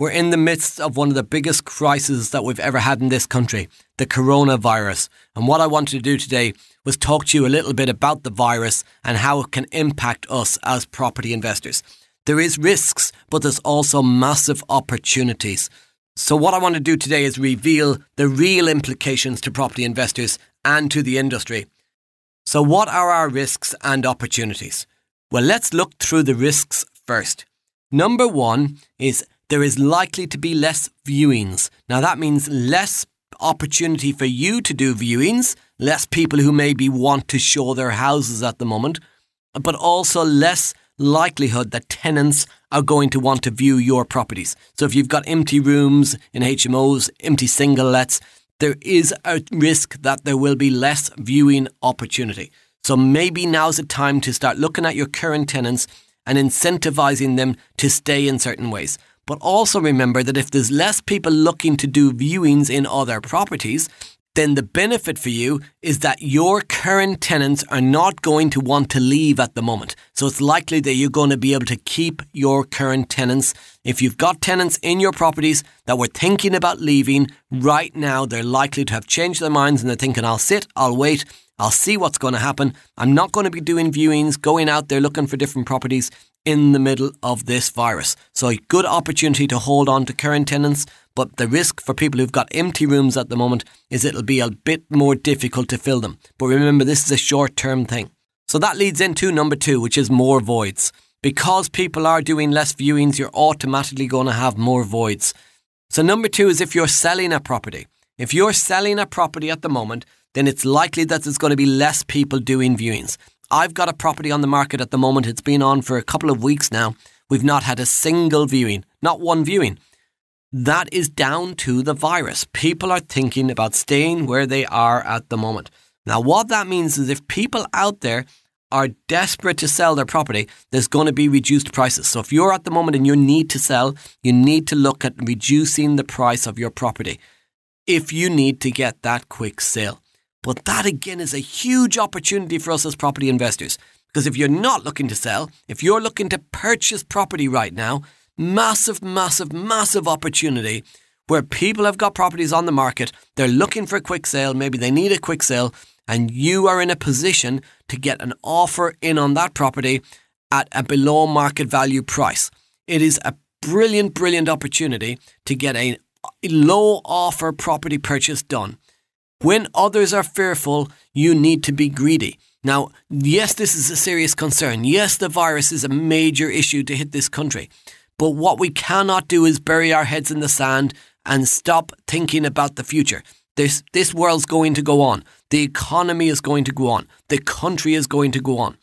We're in the midst of one of the biggest crises that we've ever had in this country, the coronavirus. And what I wanted to do today was talk to you a little bit about the virus and how it can impact us as property investors. There is risks, but there's also massive opportunities. So what I want to do today is reveal the real implications to property investors and to the industry. So what are our risks and opportunities? Well, let's look through the risks first. Number one is there is likely to be less viewings. Now, that means less opportunity for you to do viewings, less people who maybe want to show their houses at the moment, but also less likelihood that tenants are going to want to view your properties. So, if you've got empty rooms in HMOs, empty single lets, there is a risk that there will be less viewing opportunity. So, maybe now's the time to start looking at your current tenants and incentivizing them to stay in certain ways. But also remember that if there's less people looking to do viewings in other properties, then the benefit for you is that your current tenants are not going to want to leave at the moment. So it's likely that you're going to be able to keep your current tenants. If you've got tenants in your properties that were thinking about leaving right now, they're likely to have changed their minds and they're thinking, I'll sit, I'll wait, I'll see what's going to happen. I'm not going to be doing viewings, going out there looking for different properties in the middle of this virus. So, a good opportunity to hold on to current tenants, but the risk for people who've got empty rooms at the moment is it'll be a bit more difficult to fill them. But remember, this is a short term thing. So, that leads into number two, which is more voids. Because people are doing less viewings, you're automatically going to have more voids. So, number two is if you're selling a property. If you're selling a property at the moment, then it's likely that there's going to be less people doing viewings. I've got a property on the market at the moment. It's been on for a couple of weeks now. We've not had a single viewing, not one viewing. That is down to the virus. People are thinking about staying where they are at the moment. Now, what that means is if people out there are desperate to sell their property, there's going to be reduced prices. So if you're at the moment and you need to sell, you need to look at reducing the price of your property if you need to get that quick sale. But that again is a huge opportunity for us as property investors. Because if you're not looking to sell, if you're looking to purchase property right now, massive, massive, massive opportunity where people have got properties on the market, they're looking for a quick sale, maybe they need a quick sale, and you are in a position to get an offer in on that property at a below market value price. It is a brilliant, brilliant opportunity to get a low offer property purchase done. When others are fearful, you need to be greedy. Now, yes, this is a serious concern. Yes, the virus is a major issue to hit this country. But what we cannot do is bury our heads in the sand and stop thinking about the future. This, this world's going to go on. The economy is going to go on. The country is going to go on.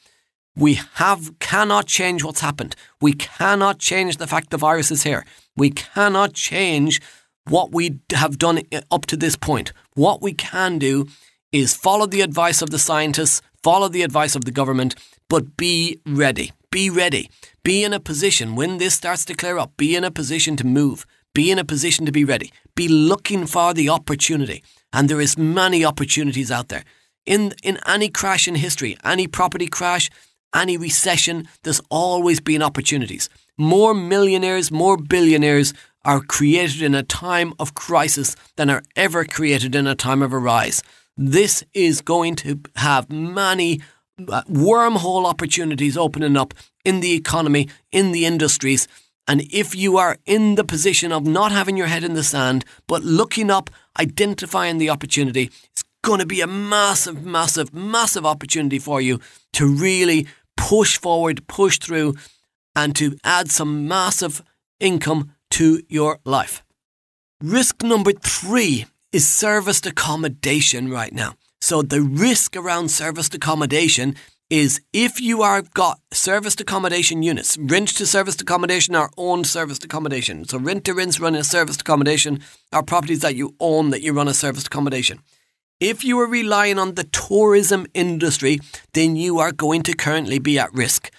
We have cannot change what's happened. We cannot change the fact the virus is here. We cannot change what we have done up to this point. What we can do is follow the advice of the scientists, follow the advice of the government, but be ready. Be ready. Be in a position when this starts to clear up, be in a position to move. Be in a position to be ready. Be looking for the opportunity. And there is many opportunities out there. In in any crash in history, any property crash, any recession, there's always been opportunities. More millionaires, more billionaires are created in a time of crisis than are ever created in a time of a rise. This is going to have many uh, wormhole opportunities opening up in the economy, in the industries. And if you are in the position of not having your head in the sand, but looking up, identifying the opportunity, it's going to be a massive, massive, massive opportunity for you to really push forward, push through, and to add some massive income to your life. Risk number three is serviced accommodation right now. So the risk around serviced accommodation is if you are got serviced accommodation units, rent to serviced accommodation or owned serviced accommodation. So rent to rents running a serviced accommodation are properties that you own that you run a serviced accommodation. If you are relying on the tourism industry, then you are going to currently be at risk.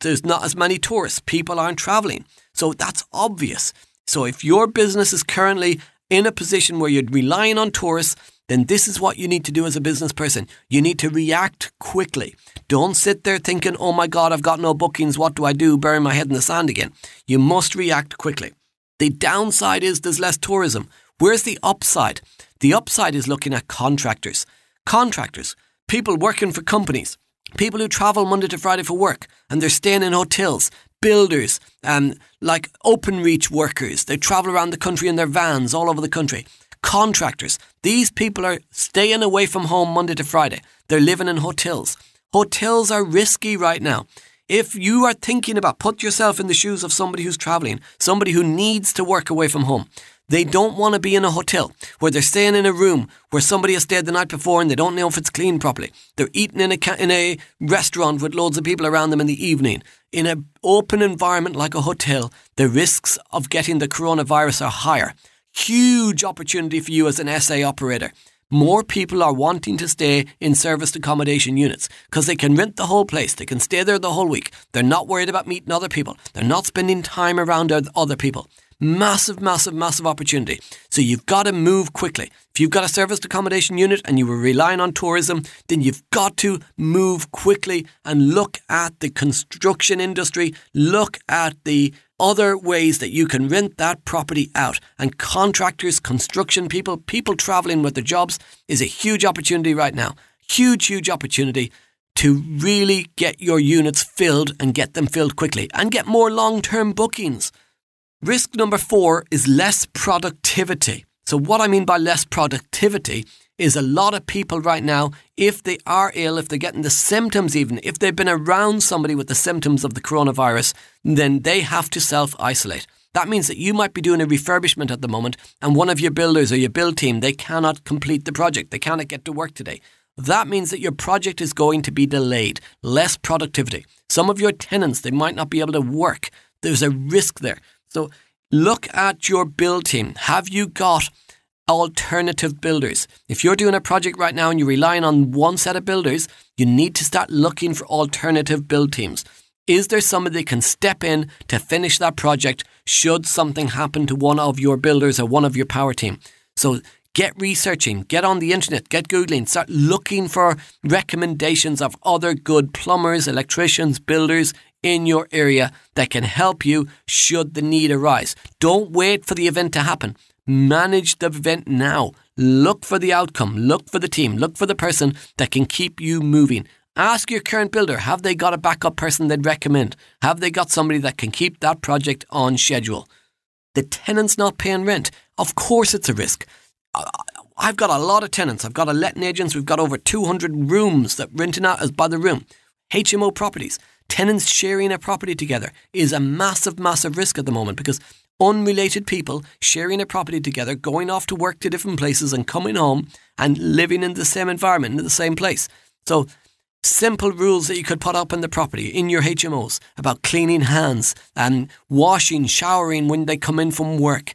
There's not as many tourists, people aren't traveling. So that's obvious. So if your business is currently in a position where you're relying on tourists, then this is what you need to do as a business person. You need to react quickly. Don't sit there thinking, oh my God, I've got no bookings. What do I do? Bury my head in the sand again. You must react quickly. The downside is there's less tourism. Where's the upside? The upside is looking at contractors. Contractors, people working for companies, people who travel Monday to Friday for work and they're staying in hotels, builders, and like Openreach workers. They travel around the country in their vans all over the country contractors. These people are staying away from home Monday to Friday. They're living in hotels. Hotels are risky right now. If you are thinking about put yourself in the shoes of somebody who's traveling, somebody who needs to work away from home. They don't want to be in a hotel where they're staying in a room where somebody has stayed the night before and they don't know if it's clean properly. They're eating in a in a restaurant with loads of people around them in the evening. In an open environment like a hotel, the risks of getting the coronavirus are higher. Huge opportunity for you as an SA operator. More people are wanting to stay in serviced accommodation units because they can rent the whole place. They can stay there the whole week. They're not worried about meeting other people. They're not spending time around other people. Massive, massive, massive opportunity. So you've got to move quickly. If you've got a serviced accommodation unit and you were relying on tourism, then you've got to move quickly and look at the construction industry, look at the other ways that you can rent that property out. And contractors, construction people, people traveling with their jobs is a huge opportunity right now. Huge, huge opportunity to really get your units filled and get them filled quickly and get more long term bookings. Risk number four is less productivity. So, what I mean by less productivity is a lot of people right now, if they are ill, if they're getting the symptoms, even if they've been around somebody with the symptoms of the coronavirus, then they have to self isolate. That means that you might be doing a refurbishment at the moment, and one of your builders or your build team, they cannot complete the project. They cannot get to work today. That means that your project is going to be delayed, less productivity. Some of your tenants, they might not be able to work. There's a risk there. So look at your build team. Have you got alternative builders. If you're doing a project right now and you're relying on one set of builders, you need to start looking for alternative build teams. Is there somebody that can step in to finish that project should something happen to one of your builders or one of your power team? So get researching, get on the internet, get Googling, start looking for recommendations of other good plumbers, electricians, builders in your area that can help you should the need arise. Don't wait for the event to happen. Manage the event now. Look for the outcome. Look for the team. Look for the person that can keep you moving. Ask your current builder have they got a backup person they'd recommend? Have they got somebody that can keep that project on schedule? The tenant's not paying rent. Of course, it's a risk. I've got a lot of tenants. I've got a letting agents. We've got over 200 rooms that renting out as by the room. HMO properties. Tenants sharing a property together is a massive, massive risk at the moment because unrelated people sharing a property together, going off to work to different places and coming home and living in the same environment, in the same place. So, simple rules that you could put up in the property, in your HMOs, about cleaning hands and washing, showering when they come in from work.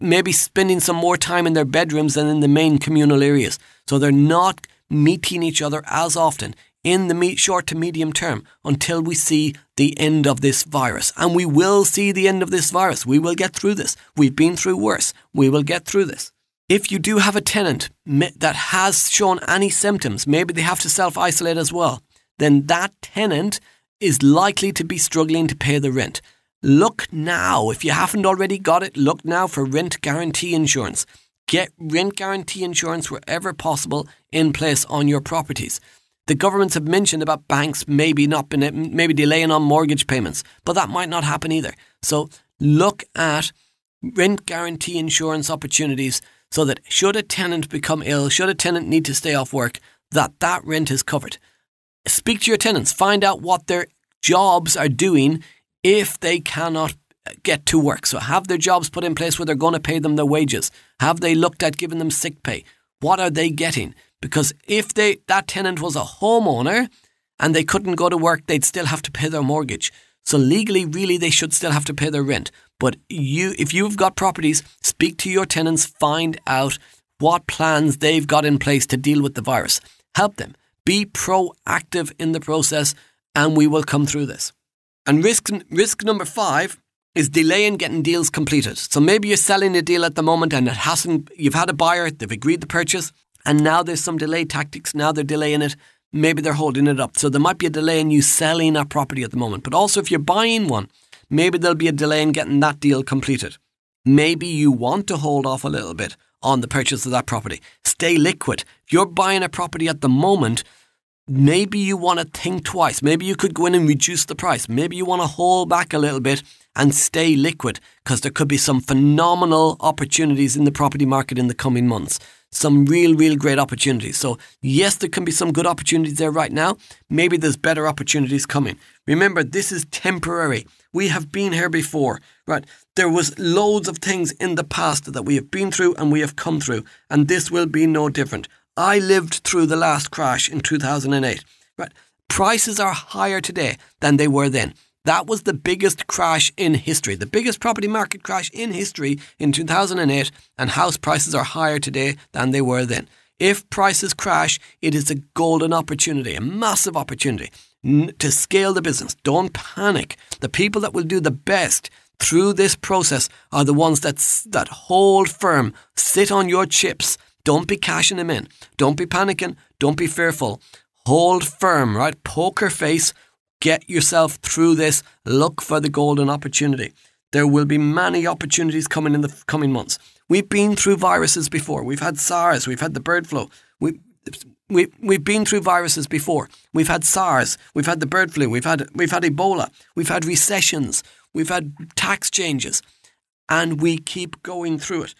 Maybe spending some more time in their bedrooms than in the main communal areas. So they're not meeting each other as often in the short to medium term until we see the end of this virus. And we will see the end of this virus. We will get through this. We've been through worse. We will get through this. If you do have a tenant that has shown any symptoms, maybe they have to self isolate as well, then that tenant is likely to be struggling to pay the rent. Look now, if you haven't already got it, look now for rent guarantee insurance. Get rent guarantee insurance wherever possible in place on your properties. The governments have mentioned about banks maybe not been maybe delaying on mortgage payments, but that might not happen either. So look at rent guarantee insurance opportunities so that should a tenant become ill, should a tenant need to stay off work, that that rent is covered. Speak to your tenants, find out what their jobs are doing if they cannot get to work. So have their jobs put in place where they're going to pay them their wages. Have they looked at giving them sick pay? What are they getting? Because if they that tenant was a homeowner and they couldn't go to work, they'd still have to pay their mortgage. So legally, really, they should still have to pay their rent. But you, if you've got properties, speak to your tenants, find out what plans they've got in place to deal with the virus. Help them. Be proactive in the process, and we will come through this. And risk risk number five is delaying getting deals completed. So maybe you're selling a deal at the moment and it hasn't. You've had a buyer, they've agreed the purchase, and now there's some delay tactics. Now they're delaying it. Maybe they're holding it up. So there might be a delay in you selling a property at the moment. But also, if you're buying one, maybe there'll be a delay in getting that deal completed. Maybe you want to hold off a little bit on the purchase of that property. Stay liquid. If you're buying a property at the moment, maybe you want to think twice. Maybe you could go in and reduce the price. Maybe you want to hold back a little bit and stay liquid because there could be some phenomenal opportunities in the property market in the coming months. Some real, real great opportunities. So, yes, there can be some good opportunities there right now. Maybe there's better opportunities coming. Remember, this is temporary. We have been here before, right? There was loads of things in the past that we have been through and we have come through, and this will be no different. I lived through the last crash in 2008. Right. Prices are higher today than they were then. That was the biggest crash in history, the biggest property market crash in history in 2008, and house prices are higher today than they were then. If prices crash, it is a golden opportunity, a massive opportunity to scale the business. Don't panic. The people that will do the best through this process are the ones that, that hold firm, sit on your chips, don't be cashing them in. Don't be panicking. Don't be fearful. Hold firm, right? Poker face. Get yourself through this. Look for the golden opportunity. There will be many opportunities coming in the coming months. We've been through viruses before. We've had SARS. We've had the bird flu. We, we, we've been through viruses before. We've had SARS. We've had the bird flu. We've had, we've had Ebola. We've had recessions. We've had tax changes. And we keep going through it.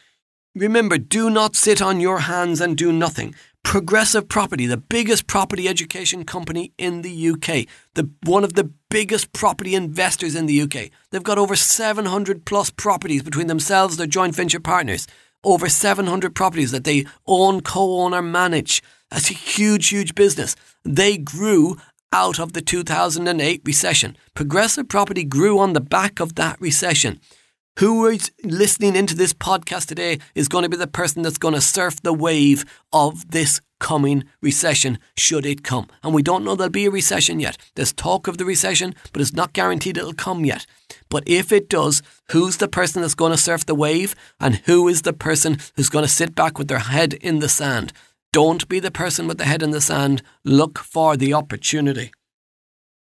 Remember, do not sit on your hands and do nothing. Progressive Property, the biggest property education company in the UK, the one of the biggest property investors in the UK. They've got over 700 plus properties between themselves, their joint venture partners. Over 700 properties that they own, co-own or manage. That's a huge, huge business. They grew out of the 2008 recession. Progressive Property grew on the back of that recession. Who is listening into this podcast today is going to be the person that's going to surf the wave of this coming recession should it come. And we don't know there'll be a recession yet. There's talk of the recession, but it's not guaranteed it'll come yet. But if it does, who's the person that's going to surf the wave and who is the person who's going to sit back with their head in the sand? Don't be the person with the head in the sand. Look for the opportunity.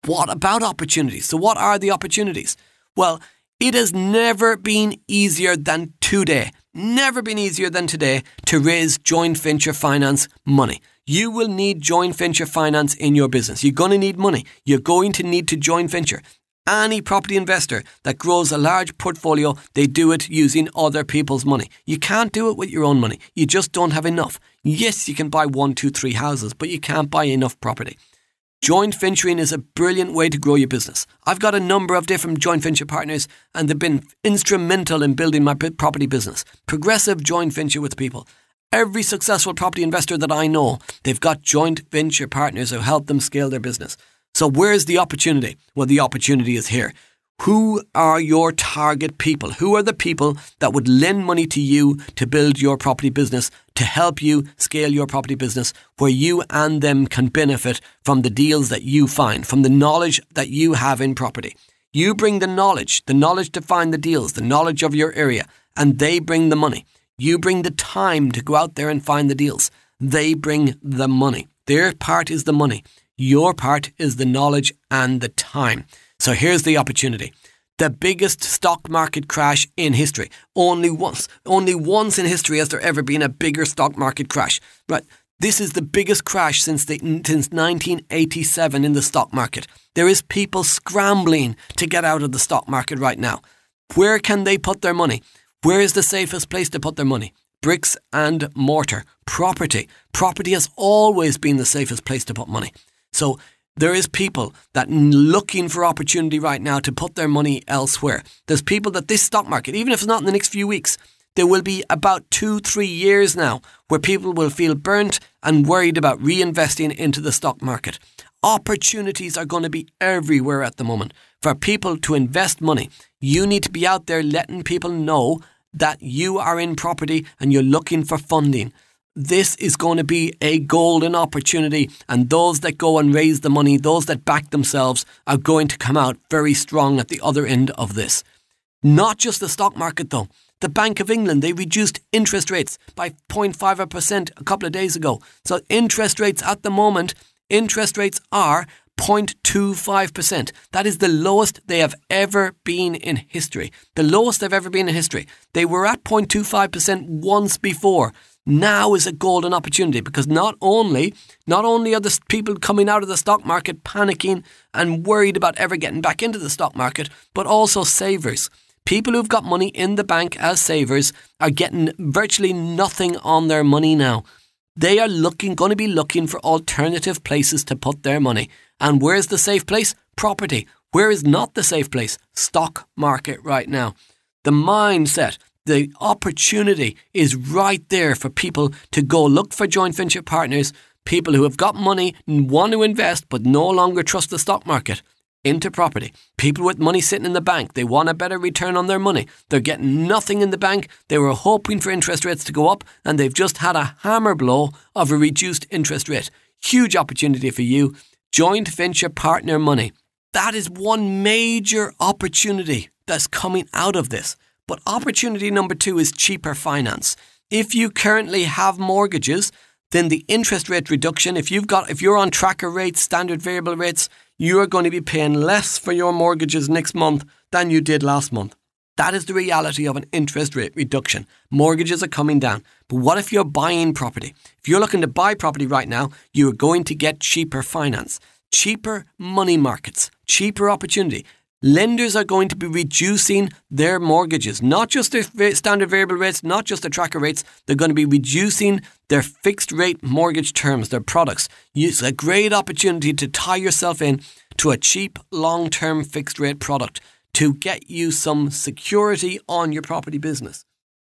What about opportunities? So, what are the opportunities? Well, it has never been easier than today, never been easier than today to raise joint venture finance money. You will need joint venture finance in your business. You're going to need money. You're going to need to joint venture. Any property investor that grows a large portfolio, they do it using other people's money. You can't do it with your own money. You just don't have enough. Yes, you can buy one, two, three houses, but you can't buy enough property. Joint venturing is a brilliant way to grow your business. I've got a number of different joint venture partners and they've been instrumental in building my property business. Progressive joint venture with people. Every successful property investor that I know, they've got joint venture partners who help them scale their business. So where's the opportunity? Well, the opportunity is here. Who are your target people? Who are the people that would lend money to you to build your property business, to help you scale your property business, where you and them can benefit from the deals that you find, from the knowledge that you have in property? You bring the knowledge, the knowledge to find the deals, the knowledge of your area, and they bring the money. You bring the time to go out there and find the deals. They bring the money. Their part is the money. Your part is the knowledge and the time. So here's the opportunity. The biggest stock market crash in history. Only once. Only once in history has there ever been a bigger stock market crash. Right. This is the biggest crash since, the, since 1987 in the stock market. There is people scrambling to get out of the stock market right now. Where can they put their money? Where is the safest place to put their money? Bricks and mortar. Property. Property has always been the safest place to put money. So there is people that looking for opportunity right now to put their money elsewhere. There's people that this stock market, even if it's not in the next few weeks, there will be about two, three years now where people will feel burnt and worried about reinvesting into the stock market. Opportunities are going to be everywhere at the moment for people to invest money. You need to be out there letting people know that you are in property and you're looking for funding. This is going to be a golden opportunity, and those that go and raise the money, those that back themselves, are going to come out very strong at the other end of this. Not just the stock market, though. The Bank of England, they reduced interest rates by 0.5% a couple of days ago. So interest rates at the moment, interest rates are 0.25%. That is the lowest they have ever been in history. The lowest they've ever been in history. They were at 0.25% once before. Now is a golden opportunity because not only not only are the people coming out of the stock market panicking and worried about ever getting back into the stock market, but also savers. People who've got money in the bank as savers are getting virtually nothing on their money now. They are looking, going to be looking for alternative places to put their money. And where's the safe place? Property. Where is not the safe place? Stock market right now. The mindset, the opportunity is right there for people to go look for joint venture partners, people who have got money and want to invest but no longer trust the stock market into property. People with money sitting in the bank, they want a better return on their money. They're getting nothing in the bank. They were hoping for interest rates to go up, and they've just had a hammer blow of a reduced interest rate. Huge opportunity for you. Joint venture partner money. That is one major opportunity that's coming out of this. But opportunity number two is cheaper finance. If you currently have mortgages, then the interest rate reduction, if you've got if you're on tracker rates, standard variable rates, you are going to be paying less for your mortgages next month than you did last month. That is the reality of an interest rate reduction. Mortgages are coming down. But what if you're buying property? If you're looking to buy property right now, you are going to get cheaper finance, cheaper money markets, cheaper opportunity lenders are going to be reducing their mortgages, not just their standard variable rates, not just their tracker rates. They're going to be reducing their fixed rate mortgage terms, their products. It's a great opportunity to tie yourself in to a cheap long term fixed rate product to get you some security on your property business.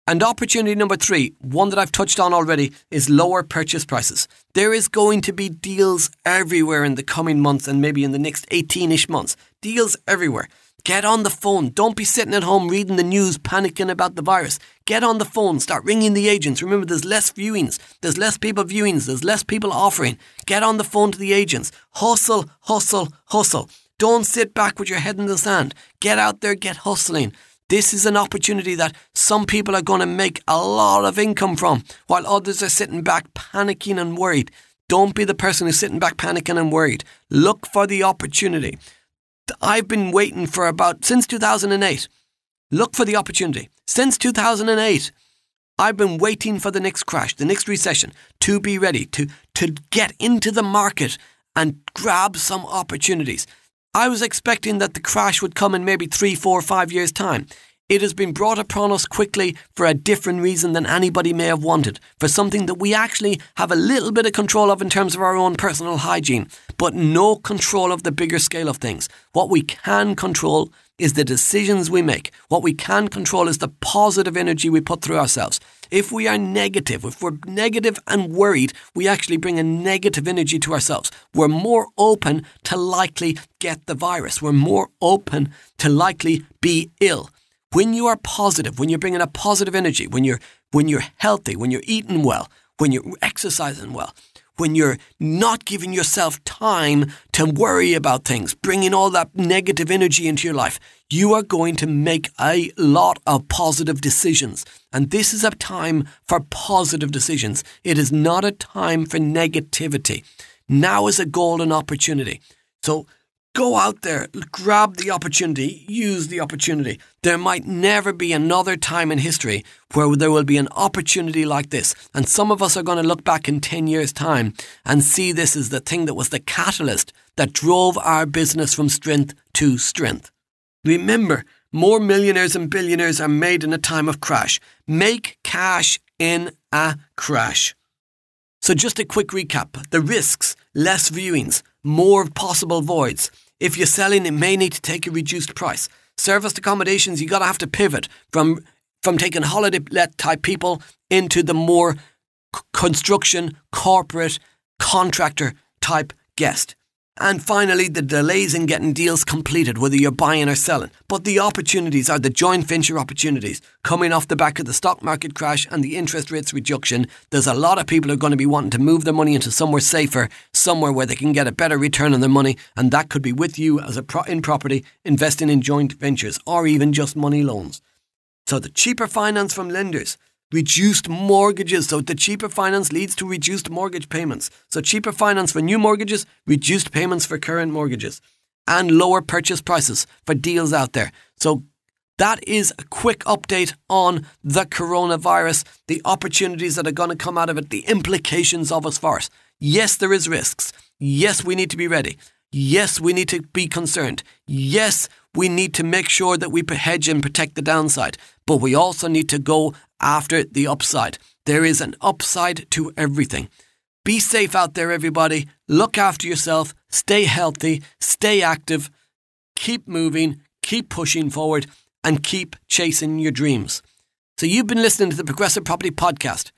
And opportunity number three, one that I've touched on already, is lower purchase prices. There is going to be deals everywhere in the coming months and maybe in the next 18 ish months. Deals everywhere. Get on the phone. Don't be sitting at home reading the news, panicking about the virus. Get on the phone. Start ringing the agents. Remember, there's less viewings. There's less people viewings. There's less people offering. Get on the phone to the agents. Hustle, hustle, hustle. Don't sit back with your head in the sand. Get out there, get hustling. This is an opportunity that some people are going to make a lot of income from, while others are sitting back panicking and worried. Don't be the person who's sitting back panicking and worried. Look for the opportunity. I've been waiting for about since 2008. Look for the opportunity. Since 2008, I've been waiting for the next crash, the next recession, to be ready to, to get into the market and grab some opportunities. I was expecting that the crash would come in maybe three, four, five years' time. It has been brought upon us quickly for a different reason than anybody may have wanted, for something that we actually have a little bit of control of in terms of our own personal hygiene, but no control of the bigger scale of things. What we can control is the decisions we make. What we can control is the positive energy we put through ourselves. If we are negative, if we're negative and worried, we actually bring a negative energy to ourselves. We're more open to likely get the virus. We're more open to likely be ill. When you are positive, when you're bringing a positive energy, when you're when you're healthy, when you're eating well, when you're exercising well, when you're not giving yourself time to worry about things, bringing all that negative energy into your life, you are going to make a lot of positive decisions. And this is a time for positive decisions. It is not a time for negativity. Now is a golden opportunity. So Go out there, grab the opportunity, use the opportunity. There might never be another time in history where there will be an opportunity like this. And some of us are going to look back in 10 years' time and see this as the thing that was the catalyst that drove our business from strength to strength. Remember, more millionaires and billionaires are made in a time of crash. Make cash in a crash. So, just a quick recap the risks, less viewings, more possible voids. If you're selling, it may need to take a reduced price. Serviced accommodations, you gotta have to pivot from from taking holiday let type people into the more c- construction, corporate, contractor type guest. And finally, the delays in getting deals completed, whether you're buying or selling. But the opportunities are the joint venture opportunities. Coming off the back of the stock market crash and the interest rates reduction, there's a lot of people who are going to be wanting to move their money into somewhere safer, somewhere where they can get a better return on their money. And that could be with you as a pro- in property, investing in joint ventures, or even just money loans. So the cheaper finance from lenders reduced mortgages. So the cheaper finance leads to reduced mortgage payments. So cheaper finance for new mortgages, reduced payments for current mortgages, and lower purchase prices for deals out there. So that is a quick update on the coronavirus, the opportunities that are going to come out of it, the implications of us for it. Yes, there is risks. Yes, we need to be ready. Yes, we need to be concerned. Yes, we need to make sure that we hedge and protect the downside. But we also need to go after the upside. There is an upside to everything. Be safe out there, everybody. Look after yourself. Stay healthy. Stay active. Keep moving. Keep pushing forward and keep chasing your dreams. So, you've been listening to the Progressive Property Podcast.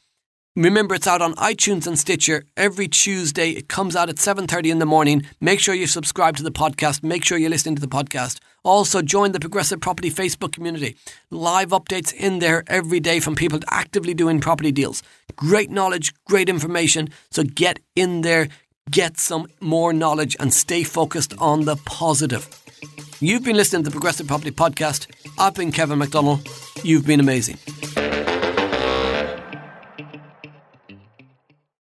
Remember, it's out on iTunes and Stitcher every Tuesday. It comes out at 7.30 in the morning. Make sure you subscribe to the podcast. Make sure you're listening to the podcast. Also, join the Progressive Property Facebook community. Live updates in there every day from people actively doing property deals. Great knowledge, great information. So get in there, get some more knowledge, and stay focused on the positive. You've been listening to the Progressive Property Podcast. I've been Kevin McDonald. You've been amazing.